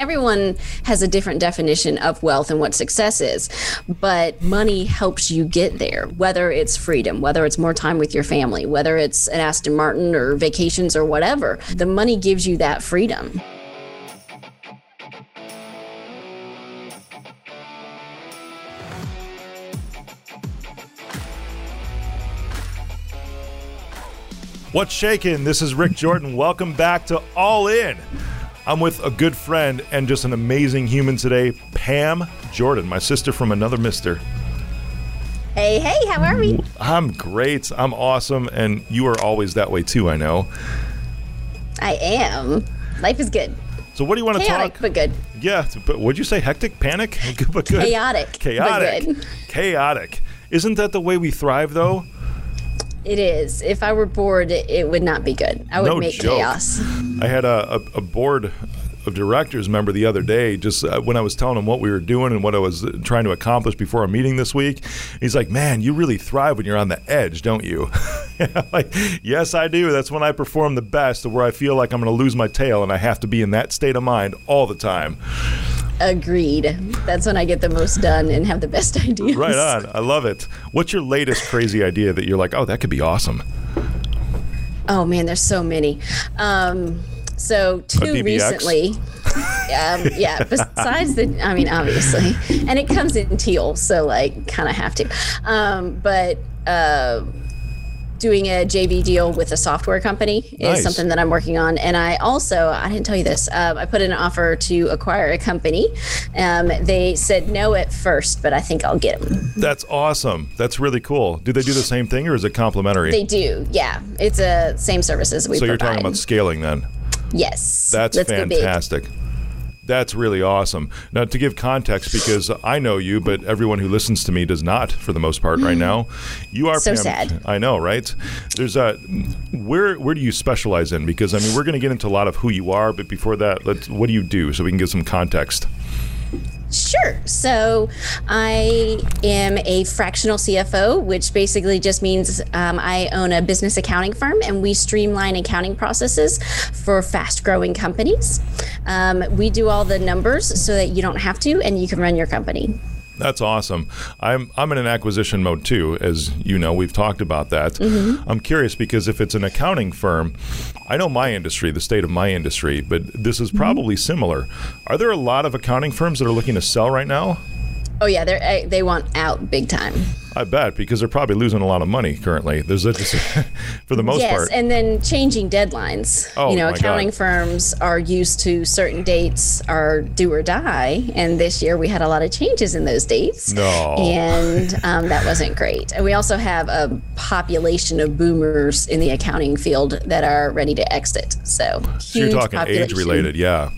Everyone has a different definition of wealth and what success is, but money helps you get there, whether it's freedom, whether it's more time with your family, whether it's an Aston Martin or vacations or whatever. The money gives you that freedom. What's shaking? This is Rick Jordan. Welcome back to All In. I'm with a good friend and just an amazing human today, Pam Jordan, my sister from another mister. Hey, hey, how are we? I'm great. I'm awesome. And you are always that way too, I know. I am. Life is good. So, what do you want to Chaotic, talk? but good. Yeah, but would you say hectic, panic? but good. Chaotic, but Chaotic. good. Chaotic. Isn't that the way we thrive, though? It is. If I were bored, it, would not be good. I would No make joke. chaos. I had a, a, a board of directors member the other day, just uh, when I was telling him what we were doing and what I was trying to accomplish before our meeting this week. He's like, "Man, you really thrive when you're on the edge, don't you?" Like, yes, I do. That's when I perform the best, where I feel like I'm going to lose my tail, and I have to be in that state of mind all the time. Agreed. That's when I get the most done and have the best ideas. Right on. I love it. What's your latest crazy idea that you're like, "Oh, that could be awesome"? Oh man, there's so many. Um, so two recently. um, yeah. Besides the, I mean, obviously, and it comes in teal, so like, kind of have to. Um, but uh, doing a JV deal with a software company is Nice. something that I'm working on, and I also, I didn't tell you this, um, I put in an offer to acquire a company. Um, they said no at first, but I think I'll get them. That's awesome. That's really cool. Do they do the same thing, or is it complimentary? They do, yeah. It's a same services we so you're talking about scaling then? yes. That's Let's fantastic. That's really awesome. Now, to give context, because I know you, but everyone who listens to me does not, for the most part, right mm-hmm. now. You are. So Pam- sad. I know, right? There's a where where do you specialize in? Because I mean, we're going to get into a lot of who you are, but before that, let's what do you do so we can give some context. Sure. So I am a fractional CFO, which basically just means um, I own a business accounting firm and we streamline accounting processes for fast growing companies. Um, we do all the numbers so that you don't have to and you can run your company. That's awesome. I'm I'm in an acquisition mode too, as you know. We've talked about that. Mm-hmm. I'm curious because if it's an accounting firm, I know my industry, the state of my industry, but this is probably similar. Are there a lot of accounting firms that are looking to sell right now? Oh, yeah, they're, uh, they want out big time. I bet because they're probably losing a lot of money currently. There's a, for the most yes, part. and then changing deadlines. Oh, you know, accounting God. firms are used to certain dates are do or die, and this year we had a lot of changes in those dates. No. and um, that wasn't great. And we also have a population of boomers in the accounting field that are ready to exit. So, So you're talking age related, yeah.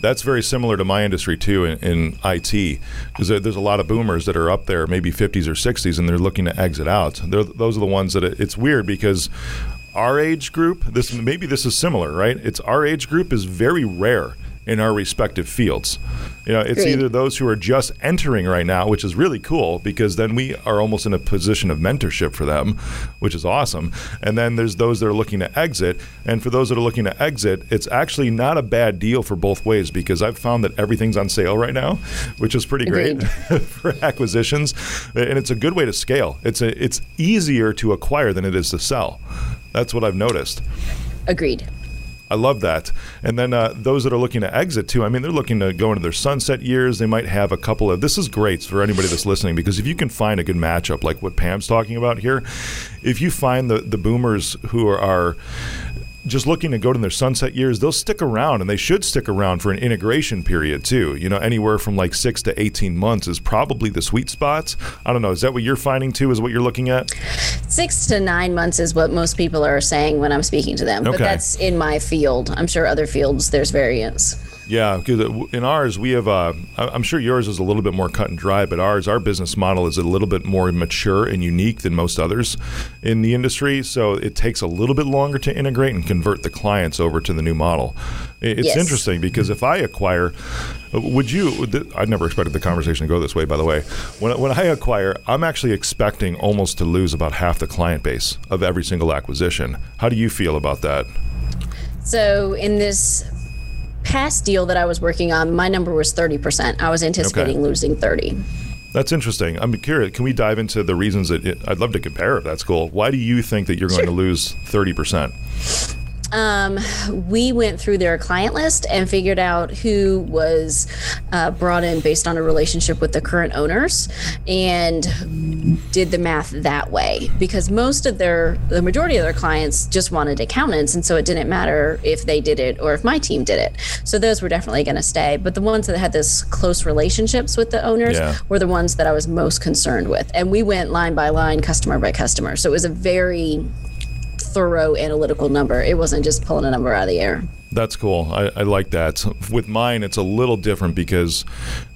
That's very similar to my industry too in, in IT, because there, there's a lot of boomers that are up there, maybe 50s or 60s, and they're looking to exit out. They're, those are the ones that it, it's weird because our age group, this maybe this is similar, right? It's our age group is very rare in our respective fields. You know, it's Agreed. either those who are just entering right now, which is really cool because then we are almost in a position of mentorship for them, which is awesome. And then there's those that are looking to exit. And for those that are looking to exit, it's actually not a bad deal for both ways because I've found that everything's on sale right now, which is pretty great for acquisitions. And it's a good way to scale. It's a, it's easier to acquire than it is to sell. That's what I've noticed. Agreed. I love that. And then uh, those that are looking to exit too, I mean, they're looking to go into their sunset years. They might have a couple of. This is great for anybody that's listening because if you can find a good matchup like what Pam's talking about here, if you find the, the boomers who are, are just looking to go to their sunset years, they'll stick around and they should stick around for an integration period too. You know, anywhere from like six to 18 months is probably the sweet spots. I don't know. Is that what you're finding too? Is what you're looking at? Six to nine months is what most people are saying when I'm speaking to them. But that's in my field. I'm sure other fields there's variance. Yeah, because in ours we have. Uh, I'm sure yours is a little bit more cut and dry, but ours, our business model is a little bit more mature and unique than most others in the industry. So it takes a little bit longer to integrate and convert the clients over to the new model. It's Yes. interesting because if I acquire, would you? I never expected the conversation to go this way. By the way, when when I acquire, I'm actually expecting almost to lose about half the client base of every single acquisition. How do you feel about that? So in this past deal that I was working on, my number was 30%. I was anticipating okay. losing 30. That's interesting. I'm curious. Can we dive into the reasons that it, I'd love to compare if that's cool. Why do you think that you're going sure. to lose 30%? Um, we went through their client list and figured out who was uh, brought in based on a relationship with the current owners and did the math that way because most of their the majority of their clients just wanted accountants. And so it didn't matter if they did it or if my team did it. So those were definitely going to stay. But the ones that had this close relationships with the owners yeah. were the ones that i was most concerned with. And we went line by line customer by customer. So it was a very thorough analytical number. It wasn't just pulling a number out of the air. That's cool. I, I, like that. With mine, it's a little different because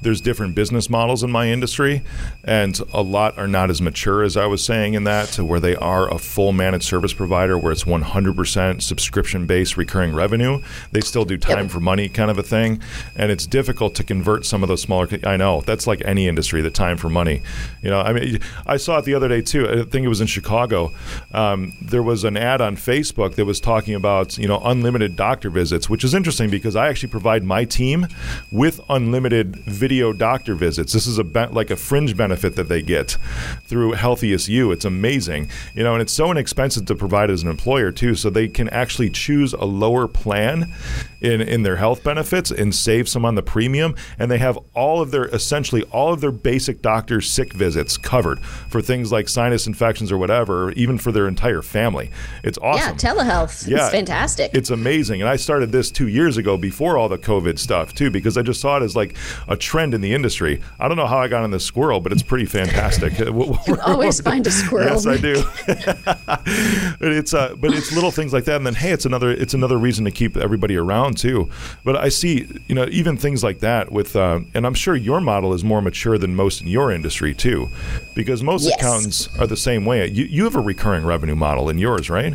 there's different business models in my industry, and a lot are not as mature as I was saying in that, to where they are a full managed service provider where it's 100% subscription based recurring revenue. They still do time yep. for money kind of a thing, and it's difficult to convert some of those smaller. I know that's like any industry, the time for money. You know, I mean, I saw it the other day too. I think it was in Chicago. Um, there was an ad on Facebook that was talking about you know unlimited doctor visits visits, which is interesting because I actually provide my team with unlimited video doctor visits. This is a be- like a fringe benefit that they get through HealthiestYou. It's amazing, you know, and it's so inexpensive to provide as an employer too, so they can actually choose a lower plan in in their health benefits and save some on the premium, and they have all of their essentially all of their basic doctor's sick visits covered for things like sinus infections or whatever, even for their entire family. It's awesome. Yeah, telehealth. Yeah, it's fantastic. It's amazing, and I started this two years ago before all the COVID stuff too, because I just saw it as like a trend in the industry. I don't know how I got on this squirrel, but it's pretty fantastic. you always find a squirrel. Yes, I do. it's uh, but it's little things like that, and then hey, it's another it's another reason to keep everybody around too. But I see, you know, even things like that with, uh, and I'm sure your model is more mature than most in your industry too, because most yes. accountants are the same way. You you have a recurring revenue model in yours, right?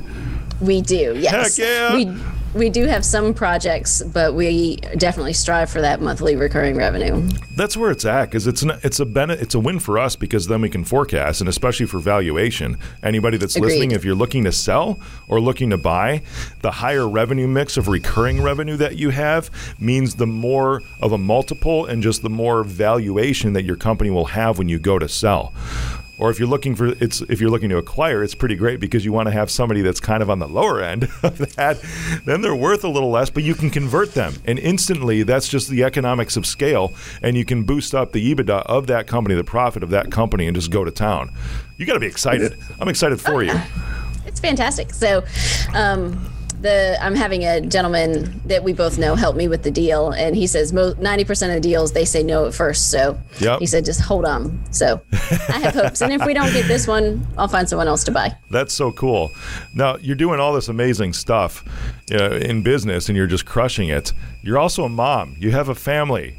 We do. Yes. Heck yeah. We, we do have some projects, but we definitely strive for that monthly recurring revenue. That's where it's at because it's an, it's a ben- it's a win for us because then we can forecast and especially for valuation. Anybody that's Agreed. listening, if you're looking to sell or looking to buy, the higher revenue mix of recurring revenue that you have means the more of a multiple and just the more valuation that your company will have when you go to sell or if you're looking for it's if you're looking to acquire it's pretty great because you want to have somebody that's kind of on the lower end of that then they're worth a little less but you can convert them. And instantly that's just the economics of scale and you can boost up the ebitda of that company the profit of that company and just go to town. You got to be excited. I'm excited for you. It's fantastic. So um, the I'm having a gentleman that we both know help me with the deal, and he says ninety percent of the deals they say no at first. So yep. he said just hold on. So I have hopes, and if we don't get this one, I'll find someone else to buy. That's so cool. Now you're doing all this amazing stuff you know, in business, and you're just crushing it. You're also a mom. You have a family.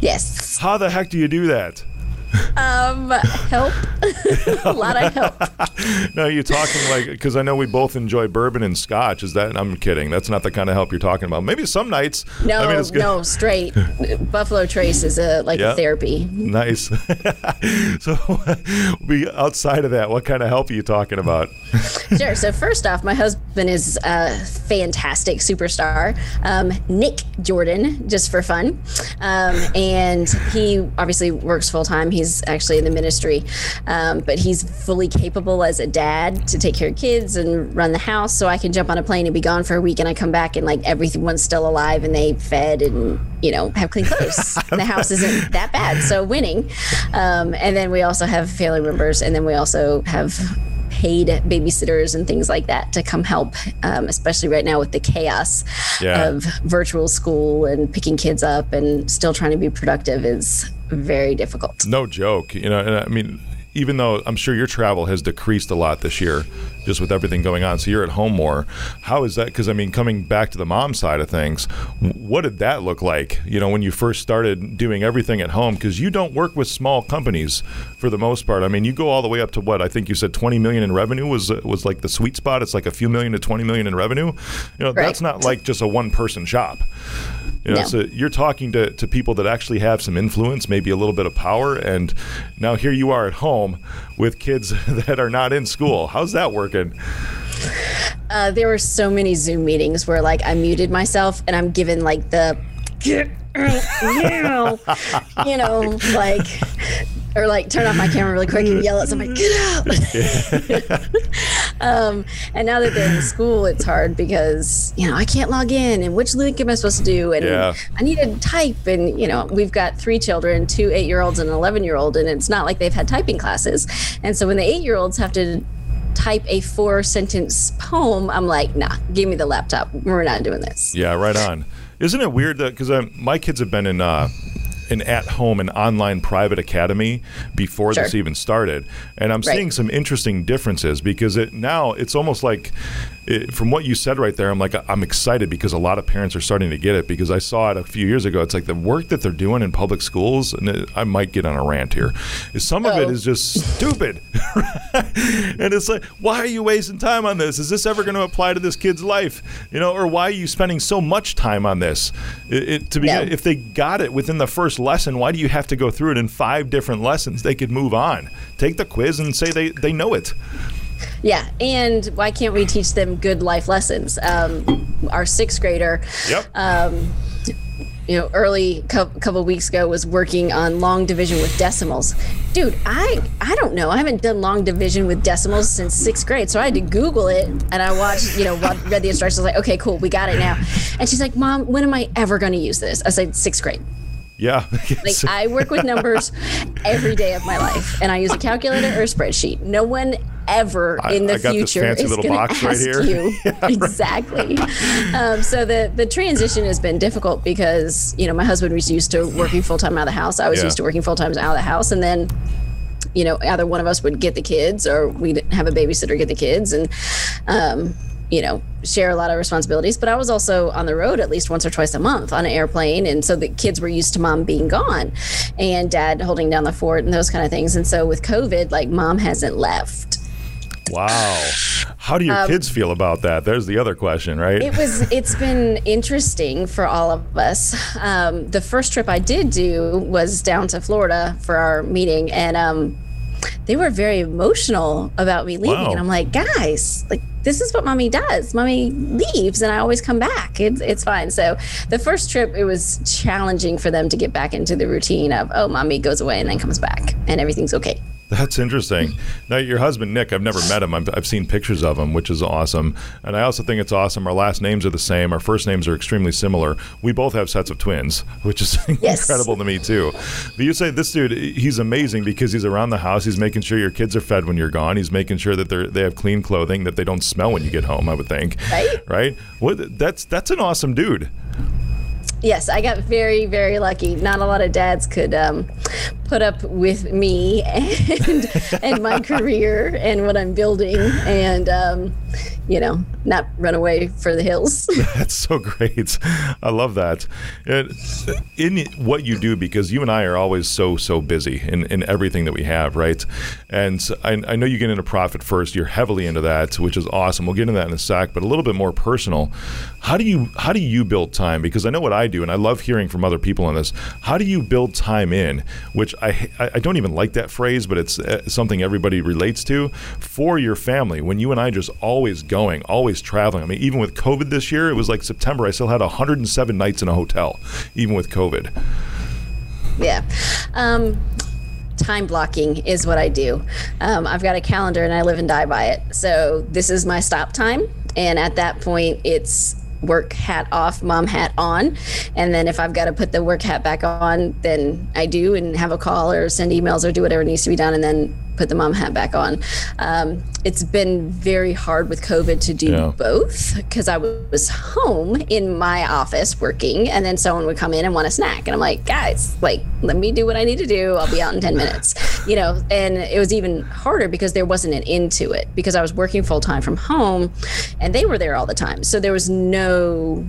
Yes. How the heck do you do that? Um, help. a lot of help. no, you're talking like because I know we both enjoy bourbon and scotch. Is that? I'm kidding. That's not the kind of help you're talking about. Maybe some nights. No, I mean, no, straight. Buffalo Trace is a like a therapy. Nice. so, we outside of that, what kind of help are you talking about? sure. So first off, my husband is a fantastic superstar, um, Nick Jordan, just for fun, um, and he obviously works full time He's actually in the ministry, um, but he's fully capable as a dad to take care of kids and run the house. So I can jump on a plane and be gone for a week, and I come back and like everyone's still alive and they fed and you know have clean clothes. the house isn't that bad, so winning. Um, and then we also have family members, and then we also have paid babysitters and things like that to come help, um, especially right now with the chaos yeah. of virtual school and picking kids up and still trying to be productive is very difficult. No joke. You know, and I mean, even though I'm sure your travel has decreased a lot this year, just with everything going on, so you're at home more. How is that? Because I mean, coming back to the mom side of things, what did that look like? You know, when you first started doing everything at home, because you don't work with small companies for the most part. I mean, you go all the way up to what I think you said 20 million in revenue was was like the sweet spot. It's like a few million to 20 million in revenue. You know, right. that's not like just a one person shop. You know, no. so you're talking to, to people that actually have some influence, maybe a little bit of power, and now here you are at home with kids that are not in school. How's that working? Uh, there were so many Zoom meetings where like I muted myself and I'm given like the get out now, you know, like or like turn off my camera really quick and yell at somebody, get out. um, and now that they're in school, it's hard because, you know, I can't log in and which link am I supposed to do? And Yeah. I need to type. And, you know, we've got three children, two eight year olds and an 11 year old. And it's not like they've had typing classes. And so when the eight year olds have to type a four sentence poem, I'm like, nah, give me the laptop. We're not doing this. Yeah, right on. Isn't it weird that because my kids have been in uh, an at-home and online private academy before this even started, and I'm Right. seeing some interesting differences because it now it's almost like. It, from what you said right there, I'm like I'm excited because a lot of parents are starting to get it because I saw it a few years ago. It's like the work that they're doing in public schools, and it, I might get on a rant here. is Some of it Oh. is just stupid, and it's like, why are you wasting time on this? Is this ever going to apply to this kid's life? You know, or why are you spending so much time on this? It, it, to be, No. if they got it within the first lesson, why do you have to go through it in five different lessons? They could move on, take the quiz, and say they they know it. Yeah, and why can't we teach them good life lessons? Um, our sixth grader, Yep. um, you know, early cou- couple weeks ago was working on long division with decimals. Dude, I I don't know. I haven't done long division with decimals since sixth grade, so I had to Google it, and I watched, you know, read the instructions. Like, okay, cool, we got it now. And she's like, Mom, when am I ever going to use this? I said, sixth grade. Yeah. Like I work with numbers every day of my life, and I use a calculator or a spreadsheet. No one ever I- in the I got this future fancy is going to right ask here. you exactly. um, so the the transition has been difficult because you know my husband was used to working full time out of the house. I was Yeah. used to working full time out of the house, and then you know either one of us would get the kids or we'd have a babysitter get the kids and um, you know share a lot of responsibilities but i was also on the road at least once or twice a month on an airplane and so the kids were used to mom being gone and dad holding down the fort and those kind of things and so with covid like mom hasn't left wow. How do your kids feel about that? There's the other question, right? Um, it was it's been interesting for all of us um, the first trip i did do was down to florida for our meeting and um, they were very emotional about me leaving Wow. and i'm like guys like this is what mommy does. Mommy leaves and i always come back. It's, it's fine. So the first trip it was challenging for them to get back into the routine of oh mommy goes away and then comes back and everything's okay That's interesting. Now, your husband Nick, I've never met him. I've, I've seen pictures of him, which is awesome. And I also think it's awesome. Our last names are the same. Our first names are extremely similar. We both have sets of twins, which is Yes. incredible to me too. But you say this dude, he's amazing because he's around the house. He's making sure your kids are fed when you're gone. He's making sure that they they have clean clothing that they don't smell when you get home. I would think. Right. Right. What? That's that's an awesome dude. Yes, I got very, very lucky. Not a lot of dads could um, put up with me and and my career and what I'm building, and um, you know, not run away for the hills. That's so great. I love that. And in what you do, because you and I are always so, so busy in, in everything that we have, right? And I, I know you get into profit first. You're heavily into that, which is awesome. We'll get into that in a sec, but a little bit more personal. How do you how do you build time? Because I know what I do, and I love hearing from other people on this. How do you build time in? Which I I don't even like that phrase, but it's uh, something everybody relates to for your family. When you and I just always going, always traveling. I mean, even with COVID this year, it was like September. I still had 107 nights in a hotel, even with COVID. yeah. Um, time blocking is what I do. Um, I've got a calendar and I live and die by it. So this is my stop time. And at that point, it's work hat off, mom hat on. And then if I've got to put the work hat back on, then I do and have a call or send emails or do whatever needs to be done and then put the mom hat back on. Um, it's been very hard with COVID to do Yeah. both because I was home in my office working, and then someone would come in and want a snack, and I'm like, guys, like, let me do what I need to do. I'll be out in ten minutes, you know. And it was even harder because there wasn't an end to it because I was working full time from home, and they were there all the time, so there was no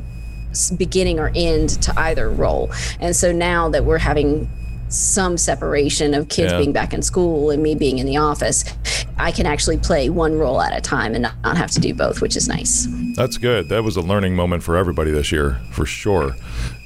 beginning or end to either role. And so now that we're having some separation of kids Yeah. being back in school and me being in the office, I can actually play one role at a time and not have to do both, which is nice. That's good. That was a learning moment for everybody this year, for sure.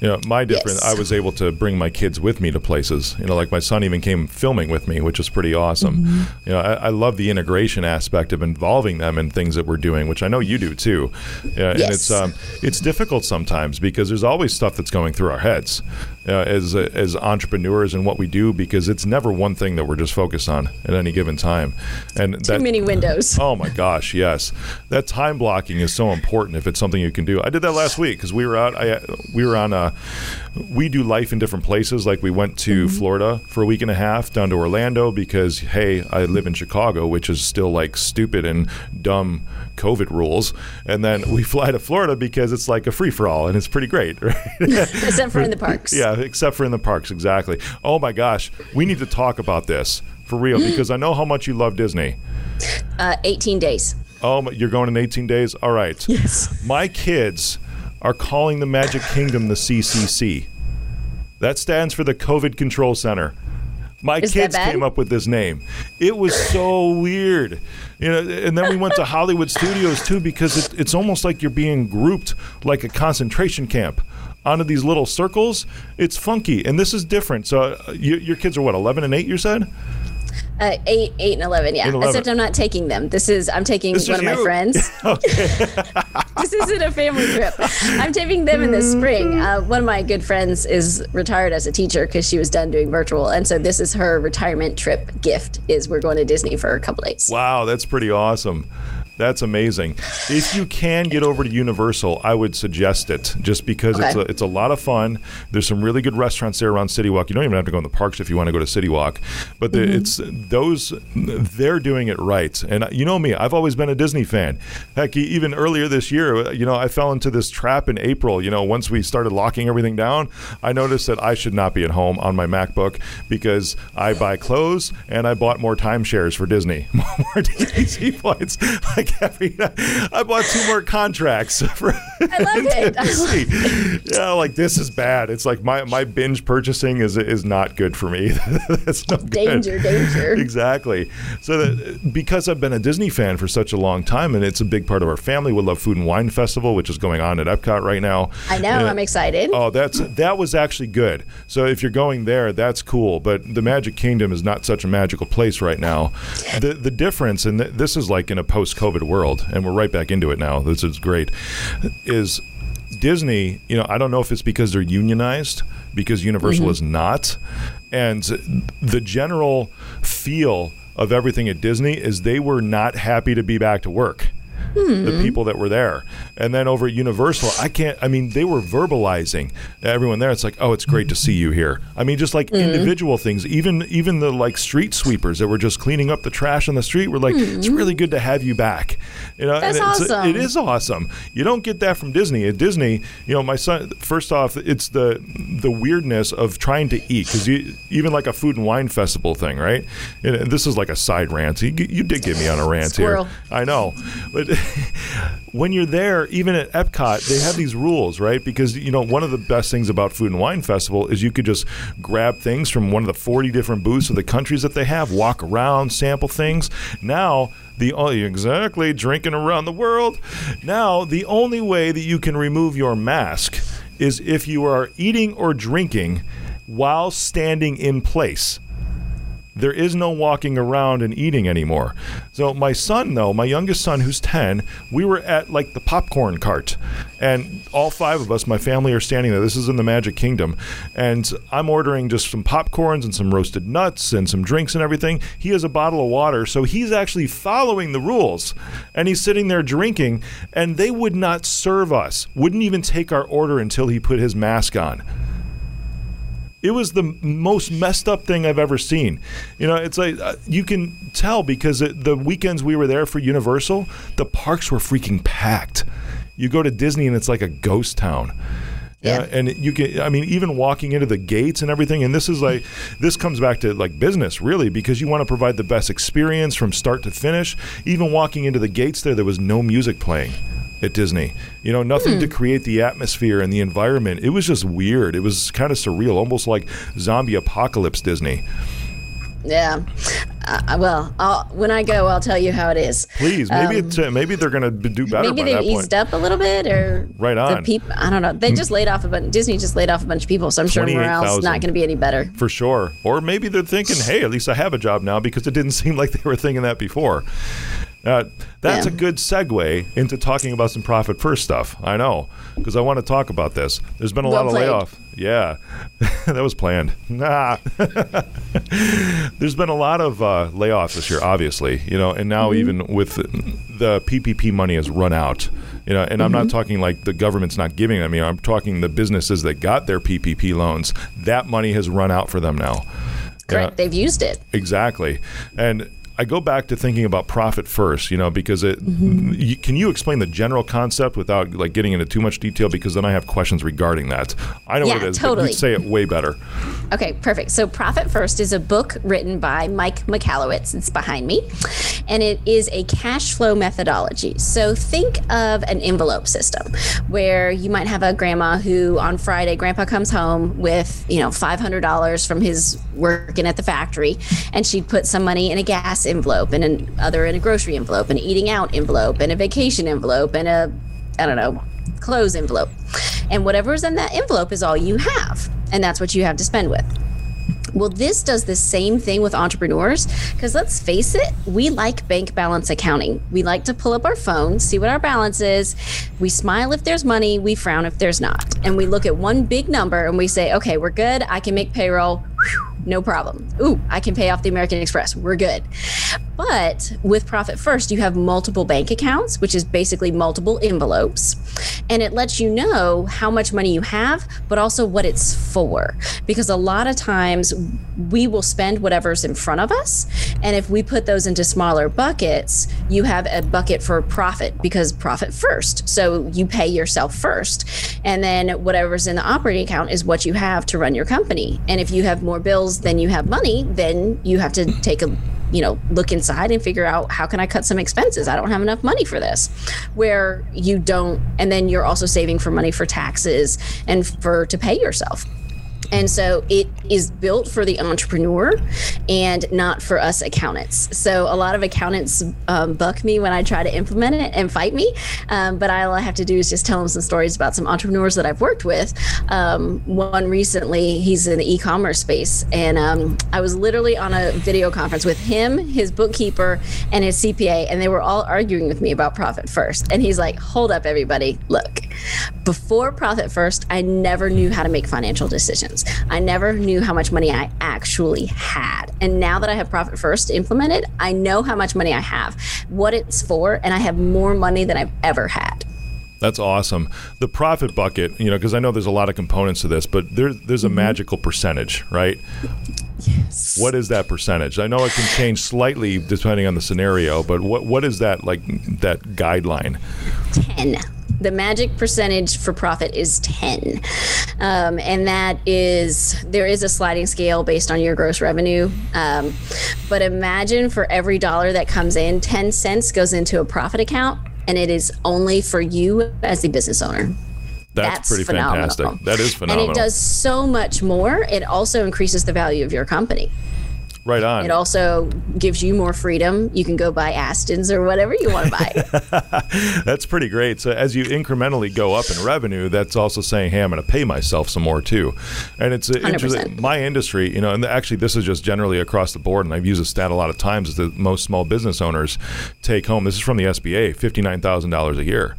You know, my difference, Yes. I was able to bring my kids with me to places. You know, like my son even came filming with me, which is pretty awesome. Mm-hmm. You know, I, I love the integration aspect of involving them in things that we're doing, which I know you do too. Yeah, And it's um, it's difficult sometimes because there's always stuff that's going through our heads uh, as as entrepreneurs and what we do because it's never one thing that we're just focused on at any given time. And Too that, many windows. Oh my gosh, yes. That time blocking is so important if it's something you can do. I did that last week because we were out. I, we were on a. We do life in different places. Like we went to Florida for a week and a half, down to Orlando because hey, I live in Chicago, which is still like stupid and dumb COVID rules. And then we fly to Florida because it's like a free for all and it's pretty great, right? Except for in the parks. Yeah, except for in the parks, exactly. Oh my gosh, we need to talk about this for real because I know how much you love Disney. Uh, 18 days. Oh, you're going in 18 days? All right. Yes. My kids are calling the Magic Kingdom the CCC. That stands for the COVID Control Center. My Is kids came up with this name. It was so weird. You know, and then we went to Hollywood Studios too because it, it's almost like you're being grouped like a concentration camp onto these little circles. It's funky, and this is different. So, uh, you, your kids are what, 11 and 8, you said? Uh, eight, eight, and eleven. Yeah. 11. Except I'm not taking them. This is I'm taking It's one of my friends. this isn't a family trip. I'm taking them in the spring. Uh, one of my good friends is retired as a teacher because she was done doing virtual, and so this is her retirement trip gift. Is we're going to Disney for a couple days. Wow, that's pretty awesome. That's amazing. If you can get over to Universal, I would suggest it just because it's a, it's a lot of fun. There's some really good restaurants there around City Walk. You don't even have to go in the parks if you want to go to City Walk. But the, mm-hmm. it's those they're doing it right. And uh, you know me, I've always been a Disney fan. Heck, even earlier this year, uh, you know, I fell into this trap in April. You know, once we started locking everything down, I noticed that I should not be at home on my MacBook because I buy clothes and I bought more timeshares for Disney, more Disney points. Like every, I bought two more contracts for. I love it. I love Disney. yeah, like this is bad. It's like my, my binge purchasing is is not good for me. That's no good. Danger, danger. Exactly. So that because I've been a Disney fan for such a long time, and it's a big part of our family, we love Food and Wine Festival, which is going on at Epcot right now. I know. And- I'm excited. Oh, that's that was actually good. So if you're going there, that's cool. But the Magic Kingdom is not such a magical place right now. The the difference, and th- this is like in a post-COVID world, and we're right back into it now. This is great. Is Disney? You know, I don't know if it's because they're unionized, because Universal mm-hmm. is not, and the general feel of everything at Disney is they were not happy to be back to work the hmm. people that were there. And then over at Universal, I can't, I mean, they were verbalizing everyone there. It's like, oh, it's great to see you here. I mean, just like hmm. individual things, even even the like street sweepers that were just cleaning up the trash on the street were like, it's hmm. really good to have you back. You know, That's awesome. it is awesome. You don't get that from Disney. At Disney, you know, my son, first off, it's the the weirdness of trying to eat because you even like a food and wine festival thing, right? And this is like a side rant. You, you did get me on a rant Squirrel. here. I know. But when you're there, even at Epcot, they have these rules, right? Because, you know, one of the best things about Food and Wine Festival is you could just grab things from one of the 40 different booths of the countries that they have, walk around, sample things. Now, the only exactly drinking around the world. Now, the only way that you can remove your mask is if you are eating or drinking while standing in place there is no walking around and eating anymore. So my son, though, my youngest son, who's ten, we were at like the popcorn cart, and all five of us, my family, are standing there. This is in the Magic Kingdom, and I'm ordering just some popcorns and some roasted nuts and some drinks and everything. He has a bottle of water, so he's actually following the rules, and he's sitting there drinking, and they would not serve us, wouldn't even take our order until he put his mask on. It was the most messed up thing I've ever seen. You know, it's like uh, you can tell because it, the weekends we were there for Universal, the parks were freaking packed. You go to Disney and it's like a ghost town. Yeah. and you can I mean even walking into the gates and everything and this is like this comes back to like business really because you want to provide the best experience from start to finish. Even walking into the gates there there was no music playing at Disney. You know, nothing to create the atmosphere and the environment. It was just weird. It was kind of surreal, almost like zombie apocalypse Disney. Yeah. Uh, well, I'll, when I go, I'll tell you how it is. Please, maybe um, uh, maybe they're going to do better. Maybe they've eased point. up a little bit, or right on. The people, I don't know. They just laid off a bunch. Disney just laid off a bunch of people, so I'm sure morale's not going to be any better. For sure. Or maybe they're thinking, hey, at least I have a job now because it didn't seem like they were thinking that before. Uh, that's yeah. a good segue into talking about some profit first stuff. I know because I want to talk about this. There's been a well lot played. of layoff. Yeah, that was planned. Nah. There's been a lot of uh, layoffs this year, obviously. You know, and now mm-hmm. even with the PPP money has run out. You know, and mm-hmm. I'm not mm-hmm. talking like the government's not giving them. You know, I'm talking the businesses that got their PPP loans. That money has run out for them now. Correct. They've used it. Exactly. And I go back to thinking about profit first, you know, because it. Mm-hmm. You, can you explain the general concept without like getting into too much detail? Because then I have questions regarding that. I know yeah, what it is, totally. say it way better. Okay, perfect. So, Profit First is a book written by Mike Michalowicz. It's behind me, and it is a cash flow methodology. So, think of an envelope system where you might have a grandma who on Friday, Grandpa comes home with you know five hundred dollars from his working at the factory, and she'd put some money in a gas envelope and another in a grocery envelope, and eating out envelope, and a vacation envelope, and a, I don't know, clothes envelope. And whatever's in that envelope is all you have. And that's what you have to spend with. Well, this does the same thing with entrepreneurs because let's face it, we like bank balance accounting. We like to pull up our phone, see what our balance is. We smile if there's money, we frown if there's not. And we look at one big number and we say, okay, we're good. I can make payroll. Whew no problem. Ooh, I can pay off the American Express. We're good. But with Profit First, you have multiple bank accounts, which is basically multiple envelopes. And it lets you know how much money you have, but also what it's for. Because a lot of times we will spend whatever's in front of us. And if we put those into smaller buckets, you have a bucket for profit because profit first. So you pay yourself first. And then whatever's in the operating account is what you have to run your company. And if you have more bills than you have money, then you have to take a you know look inside and figure out how can i cut some expenses? I don't have enough money for this. Where you don't and then you're also saving for money for taxes and for to pay yourself and so it is built for the entrepreneur and not for us accountants. So a lot of accountants um, buck me when I try to implement it and fight me. Um, but all I have to do is just tell them some stories about some entrepreneurs that I've worked with. Um, one recently, he's in the e commerce space. And um, I was literally on a video conference with him, his bookkeeper, and his CPA. And they were all arguing with me about Profit First. And he's like, hold up, everybody. Look, before Profit First, I never knew how to make financial decisions. I never knew how much money I actually had. And now that I have Profit First implemented, I know how much money I have, what it's for, and I have more money than I've ever had. That's awesome. The profit bucket, you know, because I know there's a lot of components to this, but there, there's a mm-hmm. magical percentage, right? Yes. What is that percentage? I know it can change slightly depending on the scenario, but what what is that like that guideline? Ten the magic percentage for profit is 10 um, and that is there is a sliding scale based on your gross revenue um, but imagine for every dollar that comes in 10 cents goes into a profit account and it is only for you as the business owner that's, That's, pretty phenomenal. fantastic. That is phenomenal. And it does so much more. It also increases the value of your company. Right on. It also gives you more freedom. You can go buy Astons or whatever you want to buy. that's pretty great. So as you incrementally go up in revenue, that's also saying, "Hey, I'm going to pay myself some more too." And it's uh, interesting. My industry, you know, and actually this is just generally across the board, and I've used a stat a lot of times. Is that most small business owners take home? This is from the SBA, fifty nine thousand dollars a year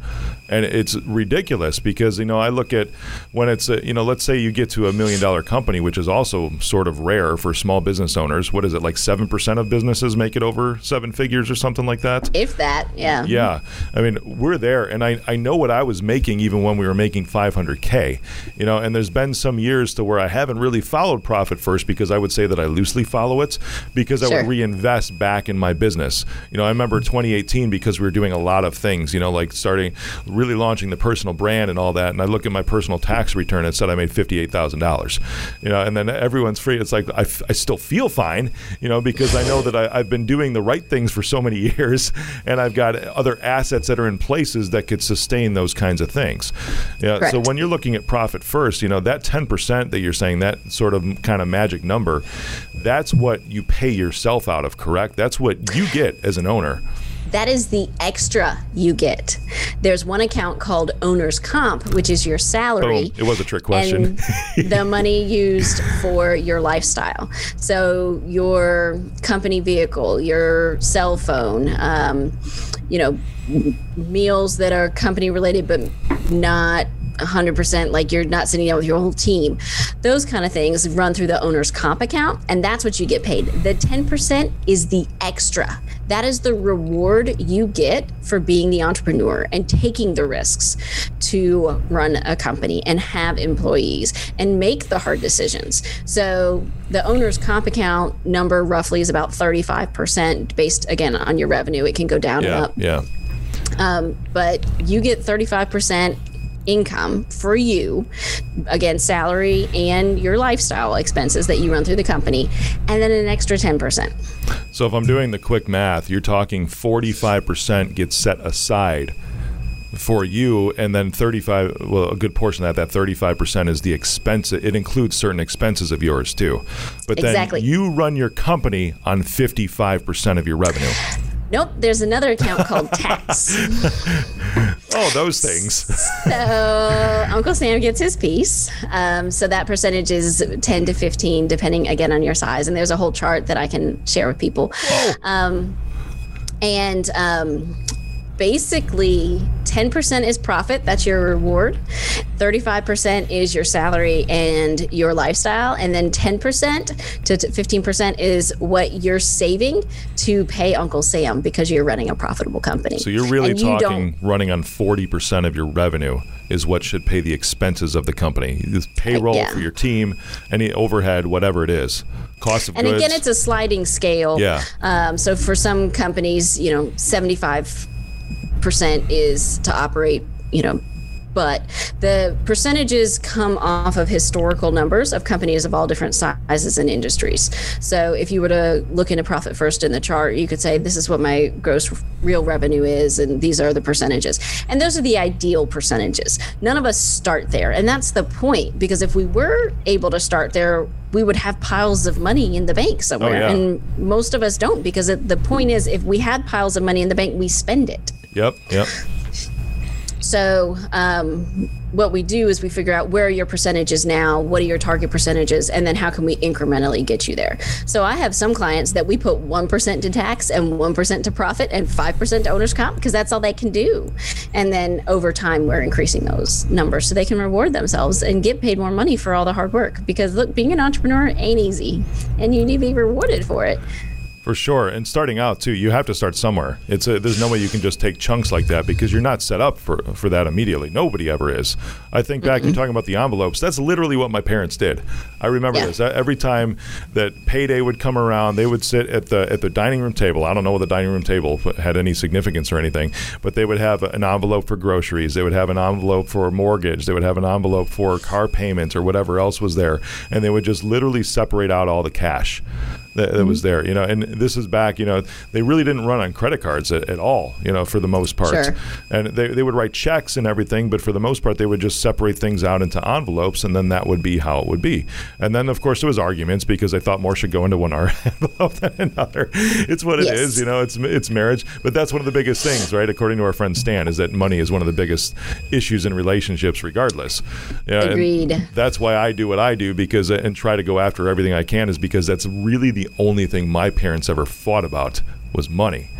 and it's ridiculous because you know I look at when it's a, you know let's say you get to a million dollar company, which is also sort of rare for small business owners. What is it like seven percent of businesses make it over seven figures or something like that? If that, yeah. Yeah, I mean we're there, and I I know what I was making even when we were making 500k, you know. And there's been some years to where I haven't really followed profit first because I would say that I loosely follow it because sure. I would reinvest back in my business. You know, I remember 2018 because we were doing a lot of things, you know, like starting really launching the personal brand and all that, and I look at my personal tax return and said I made fifty eight thousand dollars, you know, and then everyone's free. It's like I, f- I still feel fine, you know, because I know that I, I've been doing the right things for so many years, and I've got other assets that are in places that could sustain those kinds of things. Yeah. So when you're looking at profit first, you know that ten percent that you're saying that sort of kind of magic number, that's what you pay yourself out of. Correct. That's what you get as an owner. That is the extra you get. There's one account called owner's comp, which is your salary. Boom. It was a trick question. The money used for your lifestyle. So your company vehicle, your cell phone, um, you know, meals that are company related but not 100% like you're not sitting down with your whole team. Those kind of things run through the owner's comp account, and that's what you get paid. The 10% is the extra. That is the reward you get for being the entrepreneur and taking the risks to run a company and have employees and make the hard decisions. So the owner's comp account number roughly is about 35% based again on your revenue. It can go down and up Yeah. um, but you get 35% income for you again salary and your lifestyle expenses that you run through the company and then an extra 10% So if I'm doing the quick math, you're talking 45% gets set aside for you, and then 35. Well, a good portion of that, that 35% is the expense. It includes certain expenses of yours too. But then you run your company on 55% of your revenue. Nope there's another account called tax. Oh, those things. so uncle sam gets his piece. Um, so that percentage is 10 to 15 depending again on your size. And there's a whole chart that i can share with people. Um, and um, basically 10% is profit that's your reward 35% is your salary and your lifestyle and then 10% to to 15% is what you're saving to pay uncle sam because you're running a profitable company So you're really And you talking running on 40% of your revenue is what should pay the expenses of the company. This payroll yeah. for your team, any overhead, whatever it is. Cost of and goods. again it's a sliding scale Yeah. um, so for some companies you know 75% is to operate you know but the percentages come off of historical numbers of companies of all different sizes and industries. So if you were to look into profit first in the chart, you could say this is what my gross real revenue is, and these are the percentages. And those are the ideal percentages. None of us start there, and that's the point. Because if we were able to start there, we would have piles of money in the bank somewhere, oh, yeah. and most of us don't. Because the point is, if we had piles of money in the bank, we spend it. Yep, yep. So, um, what we do is we figure out where are your percentages now, what are your target percentages, and then how can we incrementally get you there. So, I have some clients that we put 1% to tax and 1% to profit and 5% to owner's comp because that's all they can do. And then over time, we're increasing those numbers so they can reward themselves and get paid more money for all the hard work. Because look, being an entrepreneur ain't easy and you need to be rewarded for it. For sure, and starting out too, you have to start somewhere. It's a, there's no way you can just take chunks like that because you're not set up for for that immediately. Nobody ever is. I think back, you're talking about the envelopes. That's literally what my parents did. I remember Yeah. this. Uh, Every time that payday would come around, they would sit at the at the dining room table. I don't know whether the dining room table had any significance or anything, but they would have an envelope for groceries. They would have an envelope for a mortgage. They would have an envelope for car payments or whatever else was there, and they would just literally separate out all the cash that, that was mm-hmm. there. You know, and this is back. You know, they really didn't run on credit cards at, at all. You know, for the most part, Sure. and they they would write checks and everything, but for the most part, they would just separate things out into envelopes, and then that would be how it would be. And then, of course, there was arguments because they thought more should go into one envelope than another. It's what it is. Yes. You know, it's it's marriage, but that's one of the biggest things, right? According to our friend Stan, is that money is one of the biggest issues in relationships, regardless. Yeah, Agreed. That's why I do what I do because uh, and try to go after everything I can is because that's really the only thing my parents ever fought about was money.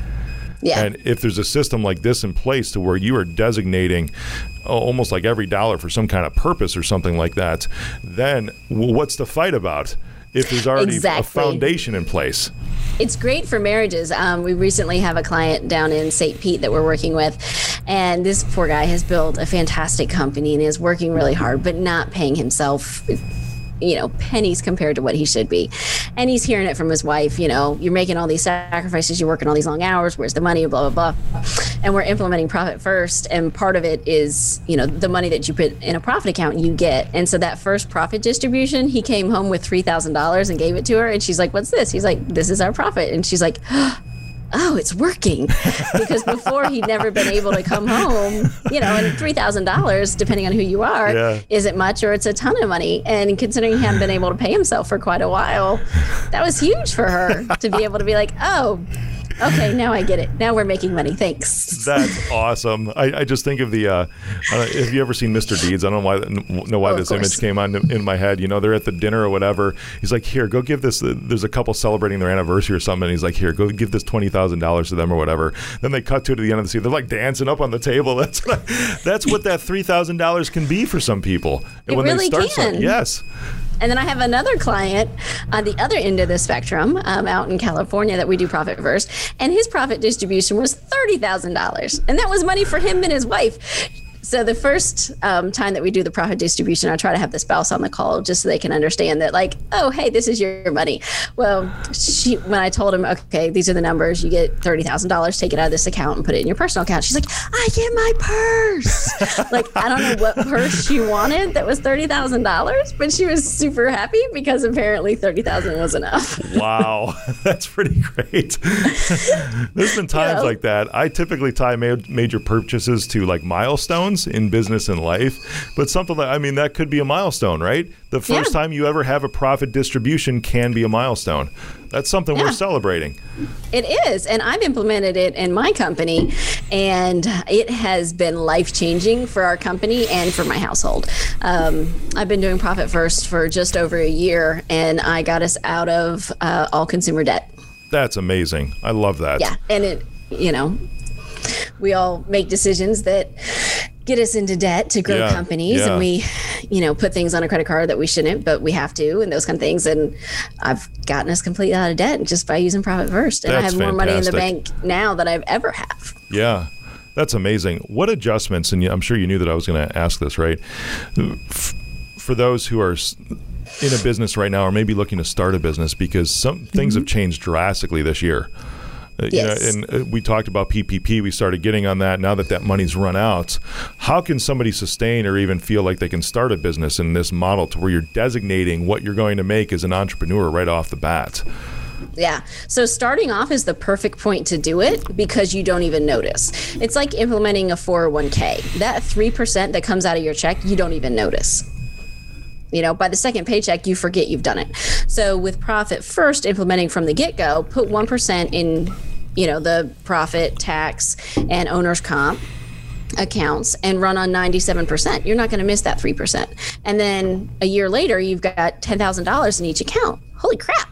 Yeah. And if there's a system like this in place to where you are designating uh, almost like every dollar for some kind of purpose or something like that, then what's the fight about? If there's already a foundation in place. It's great for marriages. Um, we recently have a client down in St. Pete that we're working with, and this poor guy has built a fantastic company and is working really hard, but not paying himself you know, pennies compared to what he should be. And he's hearing it from his wife, you know, you're making all these sacrifices, you're working all these long hours, where's the money, blah, blah, blah. And we're implementing profit first. And part of it is, you know, the money that you put in a profit account you get. And so that first profit distribution, he came home with $3,000 and gave it to her. And she's like, what's this? He's like, this is our profit. And she's like, oh, it's working. because before he'd never been able to come home, you know, and $3,000, depending on who you are, yeah. isn't much or it's a ton of money. And considering he hadn't been able to pay himself for quite a while, that was huge for her to be able to be like, oh, okay, now I get it. Now we're making money. Thanks. That's awesome. I, I just think of the. Uh, uh, have you ever seen Mr. Deeds? I don't know why know why oh, this image came on in my head. You know, they're at the dinner or whatever. He's like, "Here, go give this." Uh, there's a couple celebrating their anniversary or something. And he's like, "Here, go give this twenty thousand dollars to them or whatever." Then they cut to it at the end of the scene. They're like dancing up on the table. That's what, that's what that three thousand dollars can be for some people. It when really they start can. yes. And then I have another client on the other end of the spectrum um, out in California that we do profit first. And his profit distribution was $30,000. And that was money for him and his wife. So the first um, time that we do the profit distribution, I try to have the spouse on the call just so they can understand that, like, oh, hey, this is your money. Well, she when I told him, okay, these are the numbers, you get thirty thousand dollars, take it out of this account and put it in your personal account. She's like, I get my purse. like I don't know what purse she wanted that was thirty thousand dollars, but she was super happy because apparently thirty thousand was enough. wow, that's pretty great. There's been times you know? like that. I typically tie ma- major purchases to like milestones in business and life, but something that I mean that could be a milestone, right? The first yeah. time you ever have a profit distribution can be a milestone. That's something yeah. we're celebrating. It is, and I've implemented it in my company, and it has been life changing for our company and for my household. Um, I've been doing profit first for just over a year, and I got us out of uh, all consumer debt. That's amazing. I love that. Yeah, and it, you know, we all make decisions that get us into debt to grow yeah, companies yeah. and we you know put things on a credit card that we shouldn't but we have to and those kind of things and i've gotten us completely out of debt just by using profit first and That's i have more fantastic. money in the bank now than i've ever have yeah that's amazing what adjustments and i'm sure you knew that i was going to ask this right for those who are in a business right now or maybe looking to start a business because some things mm-hmm. have changed drastically this year uh, yes. You know, and uh, we talked about PPP. We started getting on that. Now that that money's run out, how can somebody sustain or even feel like they can start a business in this model to where you're designating what you're going to make as an entrepreneur right off the bat? Yeah. So starting off is the perfect point to do it because you don't even notice. It's like implementing a 401k. That 3% that comes out of your check, you don't even notice. You know, by the second paycheck, you forget you've done it. So with profit first, implementing from the get go, put 1% in, you know, the profit, tax, and owner's comp accounts and run on 97%. You're not going to miss that 3%. And then a year later, you've got $10,000 in each account. Holy crap.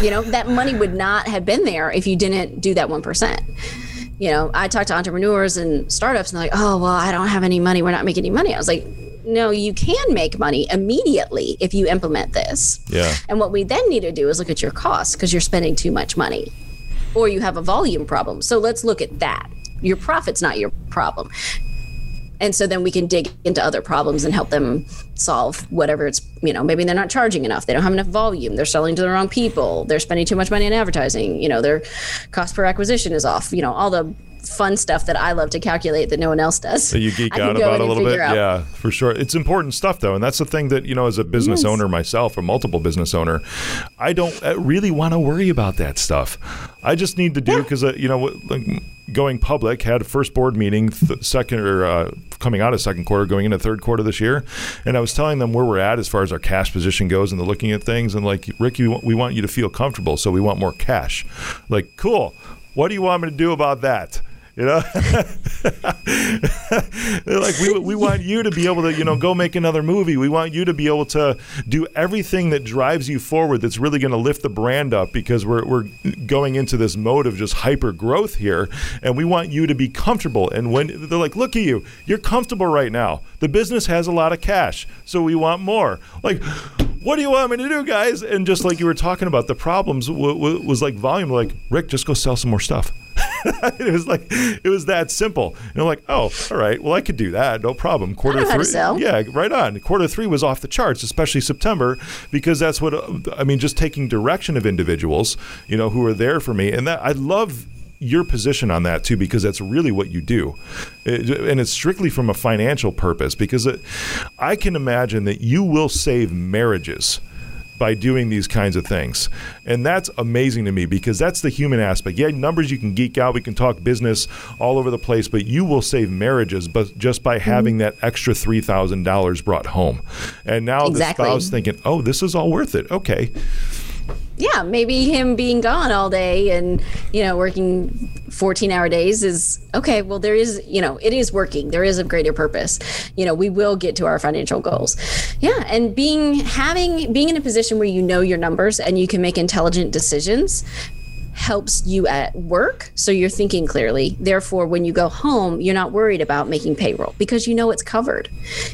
You know, that money would not have been there if you didn't do that 1% you know, I talk to entrepreneurs and startups and they're like, oh, well, I don't have any money. We're not making any money. I was like, no, you can make money immediately if you implement this. Yeah. And what we then need to do is look at your costs because you're spending too much money or you have a volume problem. So let's look at that. Your profit's not your problem. And so then we can dig into other problems and help them solve whatever it's, you know, maybe they're not charging enough. They don't have enough volume. They're selling to the wrong people. They're spending too much money on advertising. You know, their cost per acquisition is off. You know, all the fun stuff that I love to calculate that no one else does. That you geek out about a little bit. Out. Yeah, for sure. It's important stuff though, and that's the thing that you know, as a business yes. owner myself, a multiple business owner, I don't uh, really want to worry about that stuff. I just need to do because yeah. uh, you know, going public had a first board meeting, th- second or uh, coming out of second quarter, going into third quarter this year, and I was telling them where we're at as far as our cash position goes, and they're looking at things, and like Ricky, we want you to feel comfortable, so we want more cash. Like, cool. What do you want me to do about that? You know, they're like, we, we want you to be able to, you know, go make another movie. We want you to be able to do everything that drives you forward. That's really going to lift the brand up because we're we're going into this mode of just hyper growth here, and we want you to be comfortable. And when they're like, look at you, you're comfortable right now. The business has a lot of cash, so we want more. Like what do you want me to do, guys? And just like you were talking about, the problems w- w- was like volume. Like Rick, just go sell some more stuff. it was like it was that simple. And I'm like, oh, all right, well I could do that, no problem. Quarter three, yeah, right on. Quarter three was off the charts, especially September, because that's what I mean. Just taking direction of individuals, you know, who are there for me, and that I love your position on that too, because that's really what you do, it, and it's strictly from a financial purpose. Because it, I can imagine that you will save marriages by doing these kinds of things. And that's amazing to me because that's the human aspect. Yeah, numbers you can geek out, we can talk business all over the place, but you will save marriages but just by mm-hmm. having that extra $3,000 brought home. And now exactly. the spouse thinking, "Oh, this is all worth it." Okay yeah, maybe him being gone all day and, you know, working 14 hour days is okay. Well, there is, you know, it is working. There is a greater purpose. You know, we will get to our financial goals. Yeah. And being, having, being in a position where you know your numbers and you can make intelligent decisions helps you at work. So you're thinking clearly. Therefore, when you go home, you're not worried about making payroll because you know it's covered.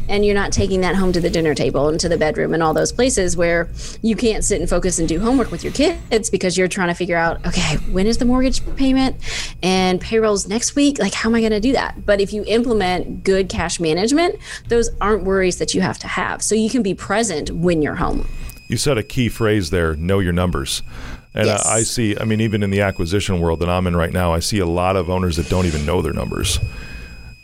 And you're not taking that home to the dinner table and to the bedroom and all those places where you can't sit and focus and do homework with your kids because you're trying to figure out, okay, when is the mortgage payment and payrolls next week? Like, how am I going to do that? But if you implement good cash management, those aren't worries that you have to have. So you can be present when you're home. You said a key phrase there know your numbers. And uh, yes. I, I see, I mean, even in the acquisition world that I'm in right now, I see a lot of owners that don't even know their numbers.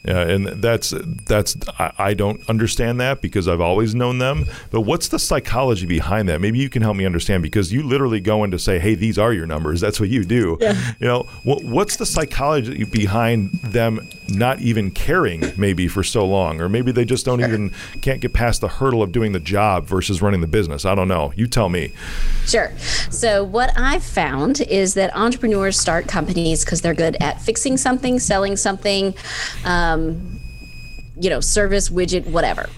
Yeah, and that's that's I, I, don't understand that because I've always known them. But what's the psychology behind that? Maybe you can help me understand because you literally go in to say, "Hey, these are your numbers." That's what you do. Yeah. You know, what, what's the psychology behind them not even caring maybe for so long, or maybe they just don't sure. even can't get past the hurdle of doing the job versus running the business. I don't know. You tell me. Sure. So what I've found is that entrepreneurs start companies because they're good at fixing something, selling something. Um, um, you know, service, widget, whatever.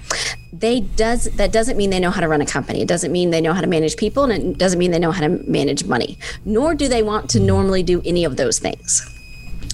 They does that doesn't mean they know how to run a company. It doesn't mean they know how to manage people, and it doesn't mean they know how to manage money. Nor do they want to normally do any of those things.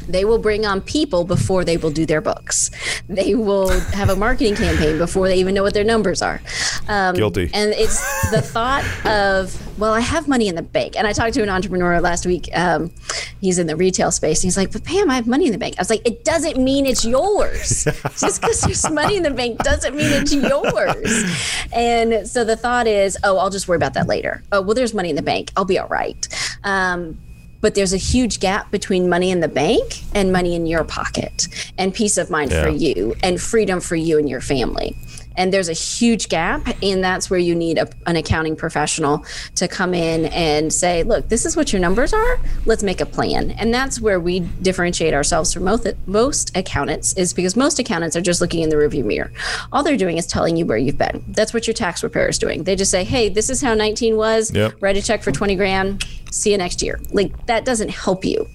They will bring on people before they will do their books. They will have a marketing campaign before they even know what their numbers are. Um, Guilty. And it's the thought of, well, I have money in the bank. And I talked to an entrepreneur last week. Um, he's in the retail space. And he's like, but Pam, I have money in the bank. I was like, it doesn't mean it's yours. Just because there's money in the bank doesn't mean it's yours. And so the thought is, oh, I'll just worry about that later. Oh, well, there's money in the bank. I'll be all right. Um, but there's a huge gap between money in the bank and money in your pocket and peace of mind yeah. for you and freedom for you and your family and there's a huge gap and that's where you need a, an accounting professional to come in and say look this is what your numbers are. Let's make a plan. And that's where we differentiate ourselves from most, most accountants is because most accountants are just looking in the review mirror. All they're doing is telling you where you've been. That's what your tax preparer is doing. They just say hey this is how 19 was. Yep. write a check for 20 grand. See you next year. Like that doesn't help you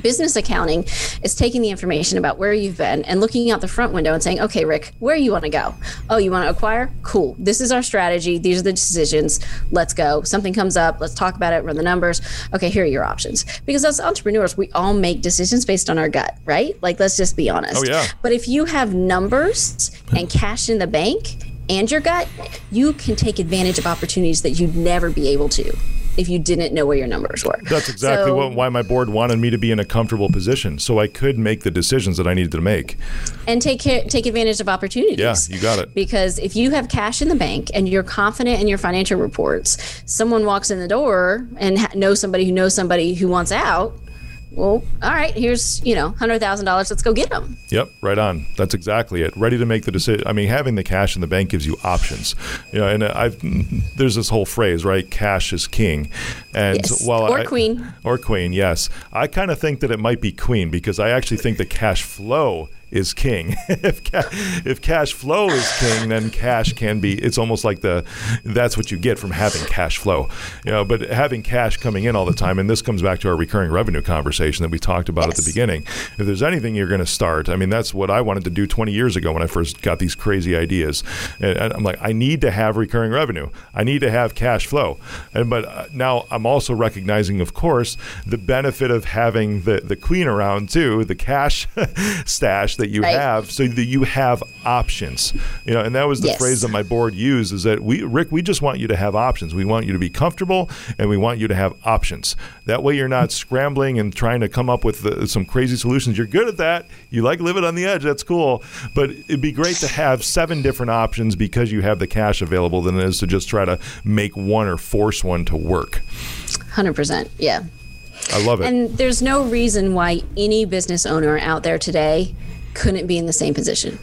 business accounting is taking the information about where you've been and looking out the front window and saying, okay, Rick, where you want to go? Oh, you want to acquire? Cool. This is our strategy. These are the decisions. Let's go. Something comes up. Let's talk about it, run the numbers. Okay, here are your options. Because as entrepreneurs, we all make decisions based on our gut, right? Like, let's just be honest. Oh, yeah. But if you have numbers and cash in the bank and your gut, you can take advantage of opportunities that you'd never be able to if you didn't know where your numbers were. That's exactly so, what, why my board wanted me to be in a comfortable position, so I could make the decisions that I needed to make, and take care, take advantage of opportunities. Yeah, you got it. Because if you have cash in the bank and you're confident in your financial reports, someone walks in the door and ha- knows somebody who knows somebody who wants out well, all right, here's, you know, $100,000. Let's go get them. Yep, right on. That's exactly it. Ready to make the decision. I mean, having the cash in the bank gives you options. You know, and I've, there's this whole phrase, right? Cash is king. And yes. while or I, queen. Or queen, yes. I kind of think that it might be queen because I actually think the cash flow is king. if ca- if cash flow is king, then cash can be. It's almost like the that's what you get from having cash flow. You know, but having cash coming in all the time, and this comes back to our recurring revenue conversation that we talked about yes. at the beginning. If there's anything you're going to start, I mean, that's what I wanted to do 20 years ago when I first got these crazy ideas. And I'm like, I need to have recurring revenue. I need to have cash flow. And but uh, now I'm also recognizing, of course, the benefit of having the the queen around too, the cash stash that you Right. have so that you have options. You know, and that was the Yes. phrase that my board used is that we Rick, we just want you to have options. We want you to be comfortable and we want you to have options. That way you're not scrambling and trying to come up with uh, some crazy solutions. You're good at that. You like living on the edge. That's cool. But it'd be great to have seven different options because you have the cash available than it is to just try to make one or force one to work. 100%. Yeah. I love it. And there's no reason why any business owner out there today couldn't be in the same position.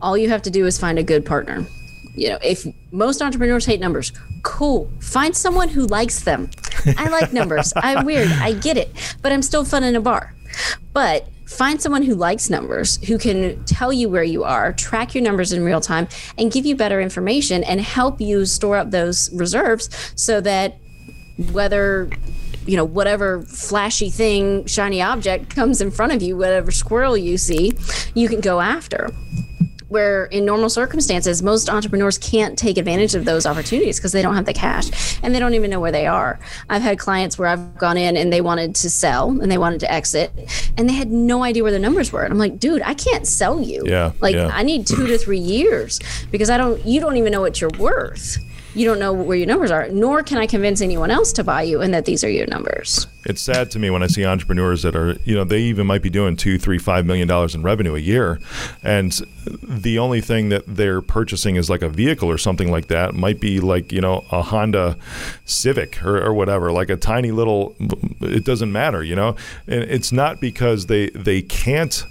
All you have to do is find a good partner. You know, if most entrepreneurs hate numbers, cool. Find someone who likes them. I like numbers. I'm weird. I get it. But I'm still fun in a bar. But find someone who likes numbers, who can tell you where you are, track your numbers in real time, and give you better information and help you store up those reserves so that whether you know whatever flashy thing shiny object comes in front of you whatever squirrel you see you can go after. Where in normal circumstances most entrepreneurs can't take advantage of those opportunities because they don't have the cash and they don't even know where they are. I've had clients where i've gone in and they wanted to sell and they wanted to exit and they had no idea where their numbers were. And i'm like dude i can't sell you. Yeah, like yeah. i need two to three years because i don't you don't even know what you're worth you don't know where your numbers are nor can i convince anyone else to buy you and that these are your numbers It's sad to me when I see entrepreneurs that are, you know, they even might be doing two, three, five million dollars in revenue a year, and the only thing that they're purchasing is like a vehicle or something like that. Might be like you know a Honda Civic or, or whatever, like a tiny little. It doesn't matter, you know. And it's not because they they can't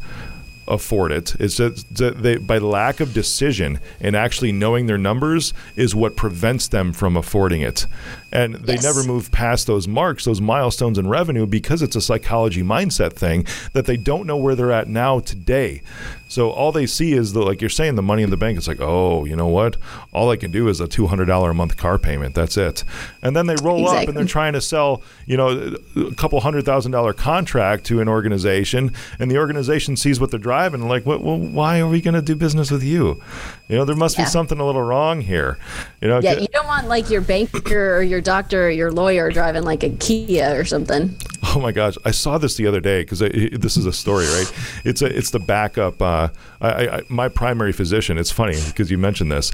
afford it. It's that they, by lack of decision and actually knowing their numbers is what prevents them from affording it. And they Yes. never move past those marks, those milestones in revenue because it's a psychology mindset thing that they don't know where they're at now today. So all they see is the like you're saying the money in the bank. It's like, oh, you know what? All I can do is a two hundred dollar a month car payment. That's it. And then they roll up and they're trying to sell, you know, a couple hundred thousand dollar contract to an organization, and the organization sees what they're driving, and like, well, well why are we going to do business with you? You know, there must Yeah. be something a little wrong here. You know, yeah you don't want like your banker or your doctor or your lawyer driving like a kia or something Oh my gosh, I saw this the other day because this is a story, right? It's a it's the backup. Uh, I, I, my primary physician. It's funny because you mentioned this.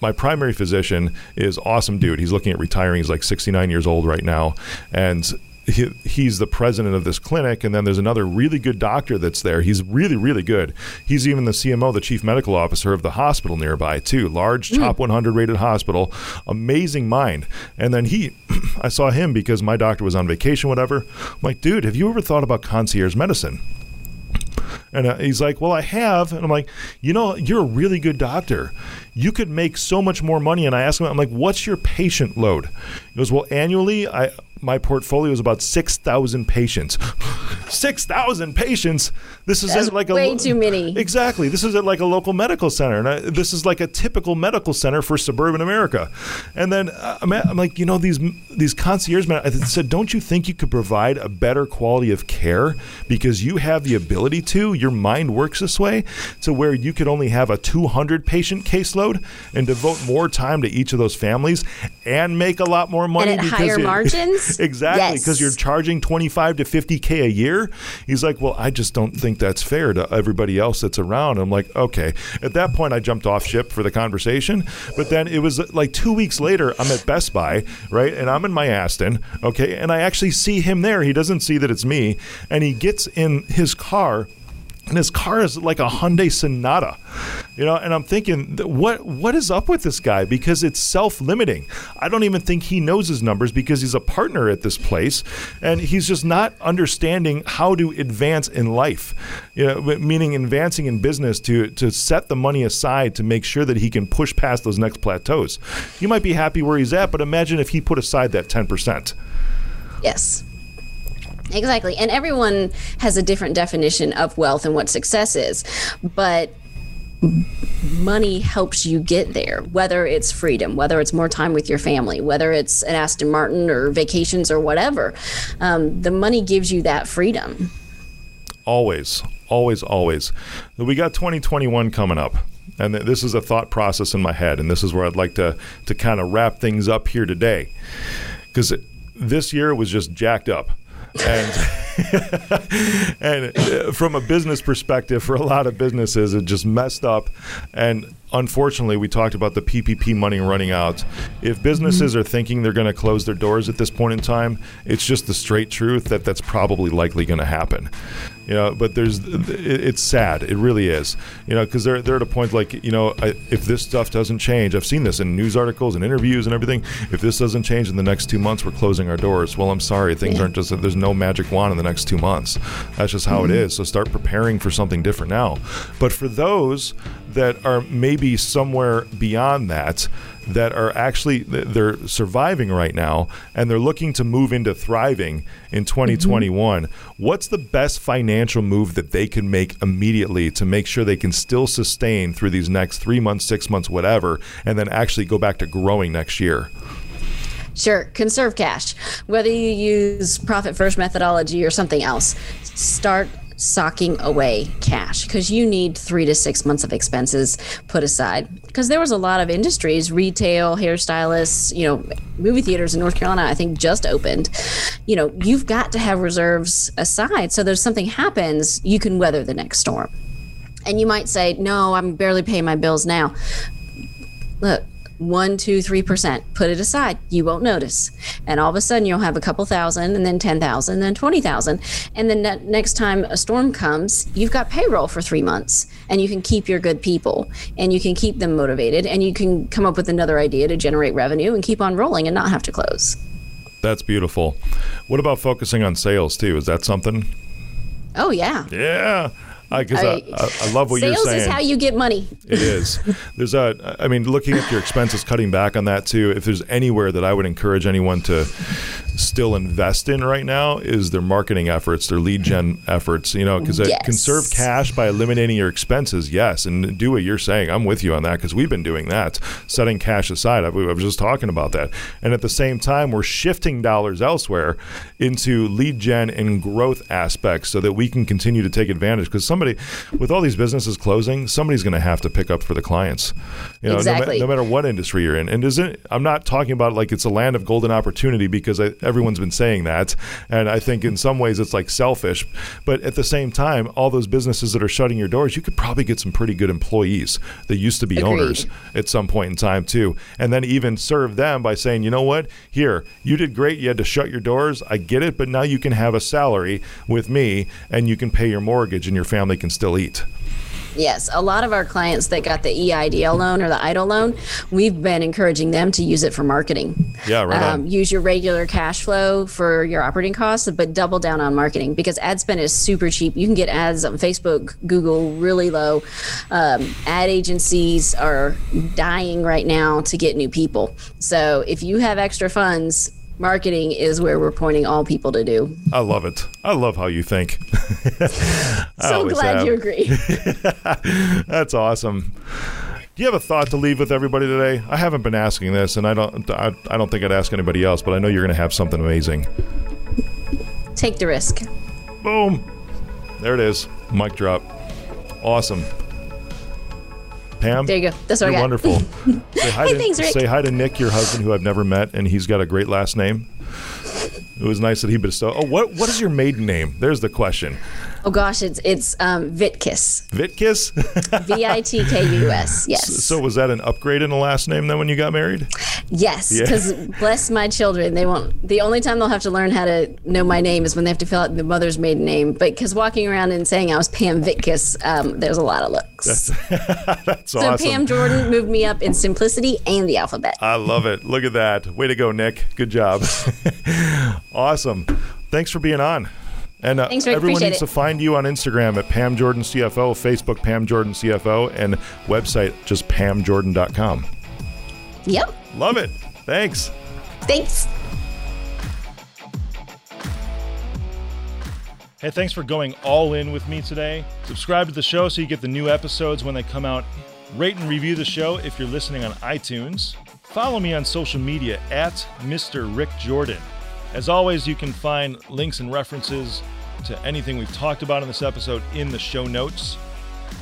My primary physician is awesome dude. He's looking at retiring. He's like 69 years old right now, and. He, he's the president of this clinic, and then there's another really good doctor that's there. He's really, really good. He's even the CMO, the chief medical officer of the hospital nearby, too. Large, top 100 rated hospital. Amazing mind. And then he, I saw him because my doctor was on vacation, whatever. I'm like, dude, have you ever thought about concierge medicine? And uh, he's like, Well, I have. And I'm like, You know, you're a really good doctor. You could make so much more money. And I asked him, I'm like, What's your patient load? He goes, Well, annually, I my portfolio is about 6,000 patients. 6,000 patients? This is That's at like a way too many. Exactly. This is at like a local medical center. And I, this is like a typical medical center for suburban America. And then uh, I'm, I'm like, you know, these these concierge men, I said, don't you think you could provide a better quality of care because you have the ability to? Your mind works this way to where you could only have a 200 patient caseload and devote more time to each of those families and make a lot more money at because higher you- margins? exactly Yes. because you're charging 25 to 50k a year? He's like well i just don't think that's fair to everybody else that's around. I'm like okay. At that point i jumped off ship for the conversation but then it was like two weeks later i'm at best buy right and i'm in my aston okay and i actually see him there. He doesn't see that it's me and he gets in his car and his car is like a Hyundai Sonata, you know. And I'm thinking, what what is up with this guy? Because it's self-limiting. I don't even think he knows his numbers because he's a partner at this place, and he's just not understanding how to advance in life. You know, meaning advancing in business to to set the money aside to make sure that he can push past those next plateaus. You might be happy where he's at, but imagine if he put aside that ten percent. Yes. Exactly. And everyone has a different definition of wealth and what success is. But money helps you get there, whether it's freedom, whether it's more time with your family, whether it's an Aston Martin or vacations or whatever. Um, the money gives you that freedom. always, always, always. We got 2021 coming up. And th- this is a thought process in my head, and this is where I'd like to to kind of wrap things up here today, because this year was just jacked up, and and uh, from a business perspective, for a lot of businesses, it just messed up. And unfortunately, we talked about the PPP money running out. If businesses are thinking they're going to close their doors at this point in time, it's just the straight truth that that's probably likely going to happen. You know, but there's it's sad. It really is. You know, because they're they're at a point like you know, if this stuff doesn't change, I've seen this in news articles and interviews and everything. If this doesn't change in the next two months, we're closing our doors. Well, I'm sorry, things yeah. aren't just. There's no magic wand in the next two months. That's just how mm-hmm. it is. So start preparing for something different now. But for those that are maybe somewhere beyond that that are actually they're surviving right now and they're looking to move into thriving in 2021 mm-hmm. what's the best financial move that they can make immediately to make sure they can still sustain through these next 3 months 6 months whatever and then actually go back to growing next year Sure, conserve cash. Whether you use profit first methodology or something else, start socking away cash because you need three to six months of expenses put aside. Because there was a lot of industries, retail, hairstylists, you know, movie theaters in North Carolina, I think just opened. You know, you've got to have reserves aside. So there's something happens, you can weather the next storm. And you might say, no, I'm barely paying my bills now. Look, one, two, three percent. Put it aside. You won't notice. And all of a sudden you'll have a couple thousand and then 10,000, and then 20,000. And then ne- next time a storm comes, you've got payroll for three months and you can keep your good people and you can keep them motivated and you can come up with another idea to generate revenue and keep on rolling and not have to close. That's beautiful. What about focusing on sales too? Is that something? Oh, yeah. Yeah because I, I, I, love what you're saying. Sales is how you get money. It is. There's a. I mean, looking at your expenses, cutting back on that too. If there's anywhere that I would encourage anyone to still invest in right now is their marketing efforts, their lead gen efforts. You know, because yes. conserve cash by eliminating your expenses. Yes, and do what you're saying. I'm with you on that because we've been doing that, setting cash aside. I, I was just talking about that, and at the same time, we're shifting dollars elsewhere into lead gen and growth aspects so that we can continue to take advantage. Because somebody, with all these businesses closing, somebody's going to have to pick up for the clients. You know, exactly. no, no, matter what industry you're in, and is it? I'm not talking about like it's a land of golden opportunity because I, everyone's been saying that. And I think in some ways it's like selfish. But at the same time, all those businesses that are shutting your doors, you could probably get some pretty good employees that used to be Agreed. owners at some point in time, too. And then even serve them by saying, you know what? Here, you did great. You had to shut your doors. I get it. But now you can have a salary with me and you can pay your mortgage and your family can still eat. Yes, a lot of our clients that got the EIDL loan or the EIDL loan, we've been encouraging them to use it for marketing. Yeah, right. Um, use your regular cash flow for your operating costs, but double down on marketing because ad spend is super cheap. You can get ads on Facebook, Google, really low. Um, ad agencies are dying right now to get new people. So if you have extra funds, marketing is where we're pointing all people to do. I love it. I love how you think. so glad have. you agree. That's awesome. Do you have a thought to leave with everybody today? I haven't been asking this, and I don't. I, I don't think I'd ask anybody else, but I know you're going to have something amazing. Take the risk. Boom. There it is. Mic drop. Awesome. Pam. There you go. That's what you're I got. wonderful. say hi hey, to, thanks, Rick. Say hi to Nick, your husband, who I've never met, and he's got a great last name. It was nice that he bestowed. Oh, what what is your maiden name? There's the question. Oh gosh, it's it's um, Vitkus. Vitkus. V i t k u s. Yes. So, so, was that an upgrade in the last name then when you got married? Yes, because yeah. bless my children, they won't. The only time they'll have to learn how to know my name is when they have to fill out the mother's maiden name. But because walking around and saying I was Pam Vitkus, um, there's a lot of looks. That's, that's so awesome. Pam Jordan moved me up in simplicity and the alphabet. I love it. Look at that. Way to go, Nick. Good job. awesome. Thanks for being on. And uh, Thanks, everyone needs it. to find you on Instagram at Pam Jordan CFO, Facebook Pam Jordan CFO, and website just pamjordan.com. Yep. Love it. Thanks. Thanks. Hey, thanks for going all in with me today. Subscribe to the show so you get the new episodes when they come out. Rate and review the show if you're listening on iTunes. Follow me on social media at Mr. Rick Jordan. As always, you can find links and references to anything we've talked about in this episode in the show notes.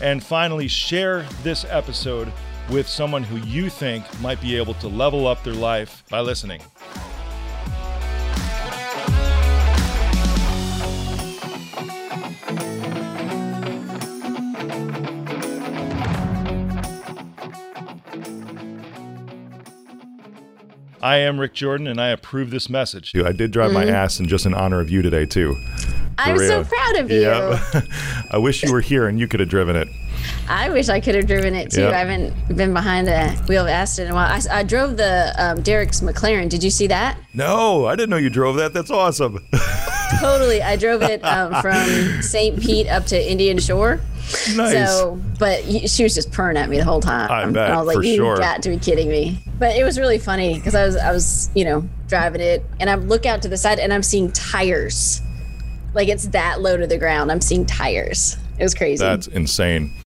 And finally, share this episode with someone who you think might be able to level up their life by listening. I am Rick Jordan, and I approve this message. I did drive my Aston just in honor of you today too. I'm so proud of you. Yeah. I wish you were here and you could have driven it. I wish I could have driven it too. Yep. I haven't been behind the wheel of Aston in a while. I, I drove the um, Derek's McLaren. Did you see that? No, I didn't know you drove that. That's awesome. Totally. I drove it um, from St. Pete up to Indian Shore. Nice. So, but she was just purring at me the whole time. I And bet, I was like, "You sure. got to be kidding me!" But it was really funny because I was, I was, you know, driving it, and I look out to the side, and I'm seeing tires. Like it's that low to the ground. I'm seeing tires. It was crazy. That's insane.